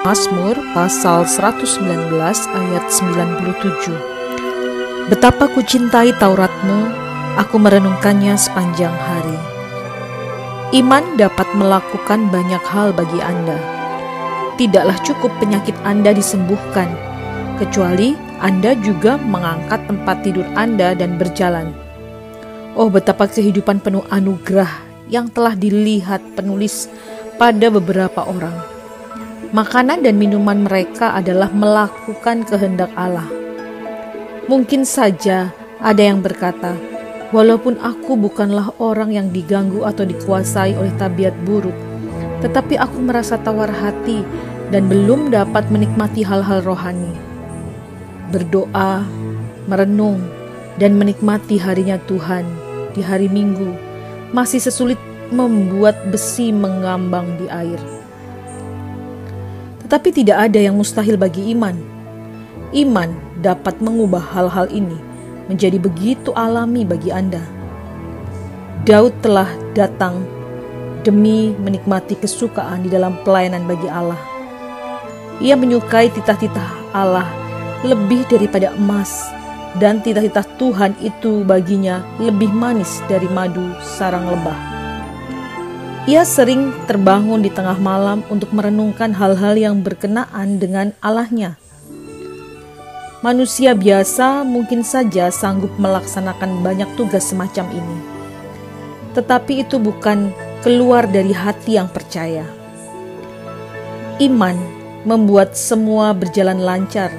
Mazmur pasal 119 ayat 97. Betapa ku cintai Tauratmu, aku merenungkannya sepanjang hari. Iman dapat melakukan banyak hal bagi Anda. Tidaklah cukup penyakit Anda disembuhkan, kecuali Anda juga mengangkat tempat tidur Anda dan berjalan. Oh, betapa kehidupan penuh anugerah yang telah dilihat penulis pada beberapa orang Makanan dan minuman mereka adalah melakukan kehendak Allah. Mungkin saja ada yang berkata, "Walaupun aku bukanlah orang yang diganggu atau dikuasai oleh tabiat buruk, tetapi aku merasa tawar hati dan belum dapat menikmati hal-hal rohani." Berdoa, merenung, dan menikmati harinya Tuhan di hari Minggu masih sesulit membuat besi mengambang di air. Tetapi tidak ada yang mustahil bagi iman. Iman dapat mengubah hal-hal ini menjadi begitu alami bagi Anda. Daud telah datang demi menikmati kesukaan di dalam pelayanan bagi Allah. Ia menyukai titah-titah Allah lebih daripada emas, dan titah-titah Tuhan itu baginya lebih manis dari madu sarang lebah. Ia sering terbangun di tengah malam untuk merenungkan hal-hal yang berkenaan dengan Allahnya. Manusia biasa mungkin saja sanggup melaksanakan banyak tugas semacam ini, tetapi itu bukan keluar dari hati yang percaya. Iman membuat semua berjalan lancar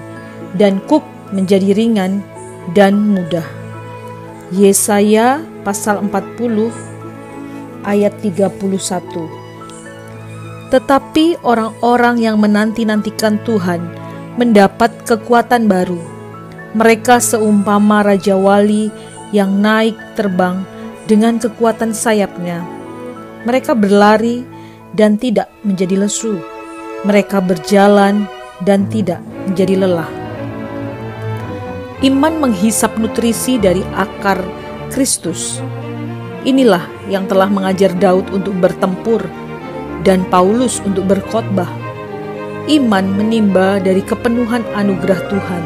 dan kuk menjadi ringan dan mudah. Yesaya pasal 40 ayat 31. Tetapi orang-orang yang menanti-nantikan Tuhan mendapat kekuatan baru. Mereka seumpama Raja Wali yang naik terbang dengan kekuatan sayapnya. Mereka berlari dan tidak menjadi lesu. Mereka berjalan dan tidak menjadi lelah. Iman menghisap nutrisi dari akar Kristus Inilah yang telah mengajar Daud untuk bertempur dan Paulus untuk berkhotbah. Iman menimba dari kepenuhan anugerah Tuhan.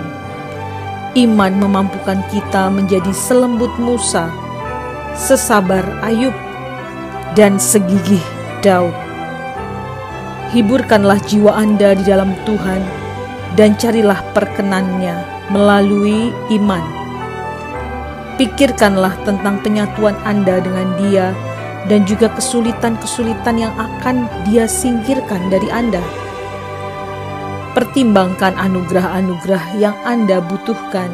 Iman memampukan kita menjadi selembut Musa, sesabar Ayub, dan segigih Daud. Hiburkanlah jiwa Anda di dalam Tuhan dan carilah perkenannya melalui iman Pikirkanlah tentang penyatuan Anda dengan Dia dan juga kesulitan-kesulitan yang akan Dia singkirkan dari Anda. Pertimbangkan anugerah-anugerah yang Anda butuhkan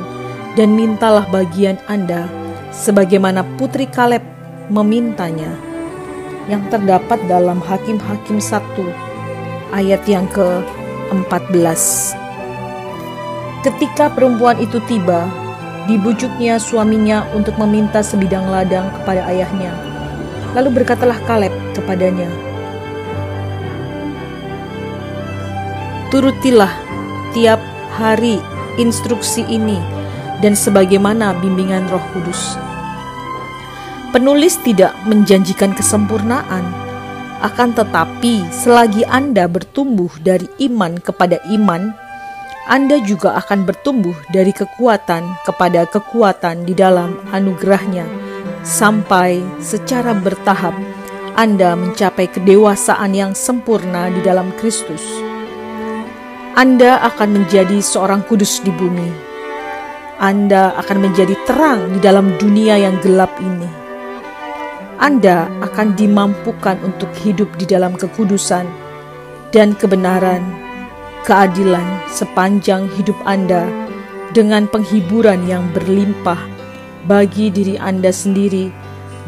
dan mintalah bagian Anda sebagaimana Putri Kaleb memintanya yang terdapat dalam Hakim-Hakim 1 ayat yang ke-14. Ketika perempuan itu tiba, Dibujuknya suaminya untuk meminta sebidang ladang kepada ayahnya. Lalu berkatalah Kaleb kepadanya, Turutilah tiap hari instruksi ini dan sebagaimana bimbingan roh kudus. Penulis tidak menjanjikan kesempurnaan, akan tetapi selagi Anda bertumbuh dari iman kepada iman, anda juga akan bertumbuh dari kekuatan kepada kekuatan di dalam anugerahnya, sampai secara bertahap Anda mencapai kedewasaan yang sempurna di dalam Kristus. Anda akan menjadi seorang kudus di bumi. Anda akan menjadi terang di dalam dunia yang gelap ini. Anda akan dimampukan untuk hidup di dalam kekudusan dan kebenaran keadilan sepanjang hidup Anda dengan penghiburan yang berlimpah bagi diri Anda sendiri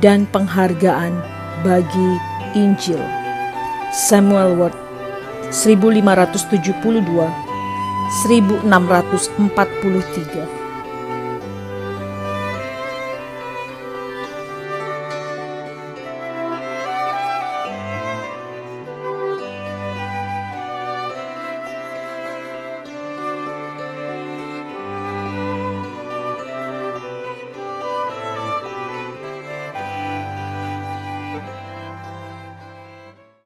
dan penghargaan bagi Injil. Samuel Ward 1572 1643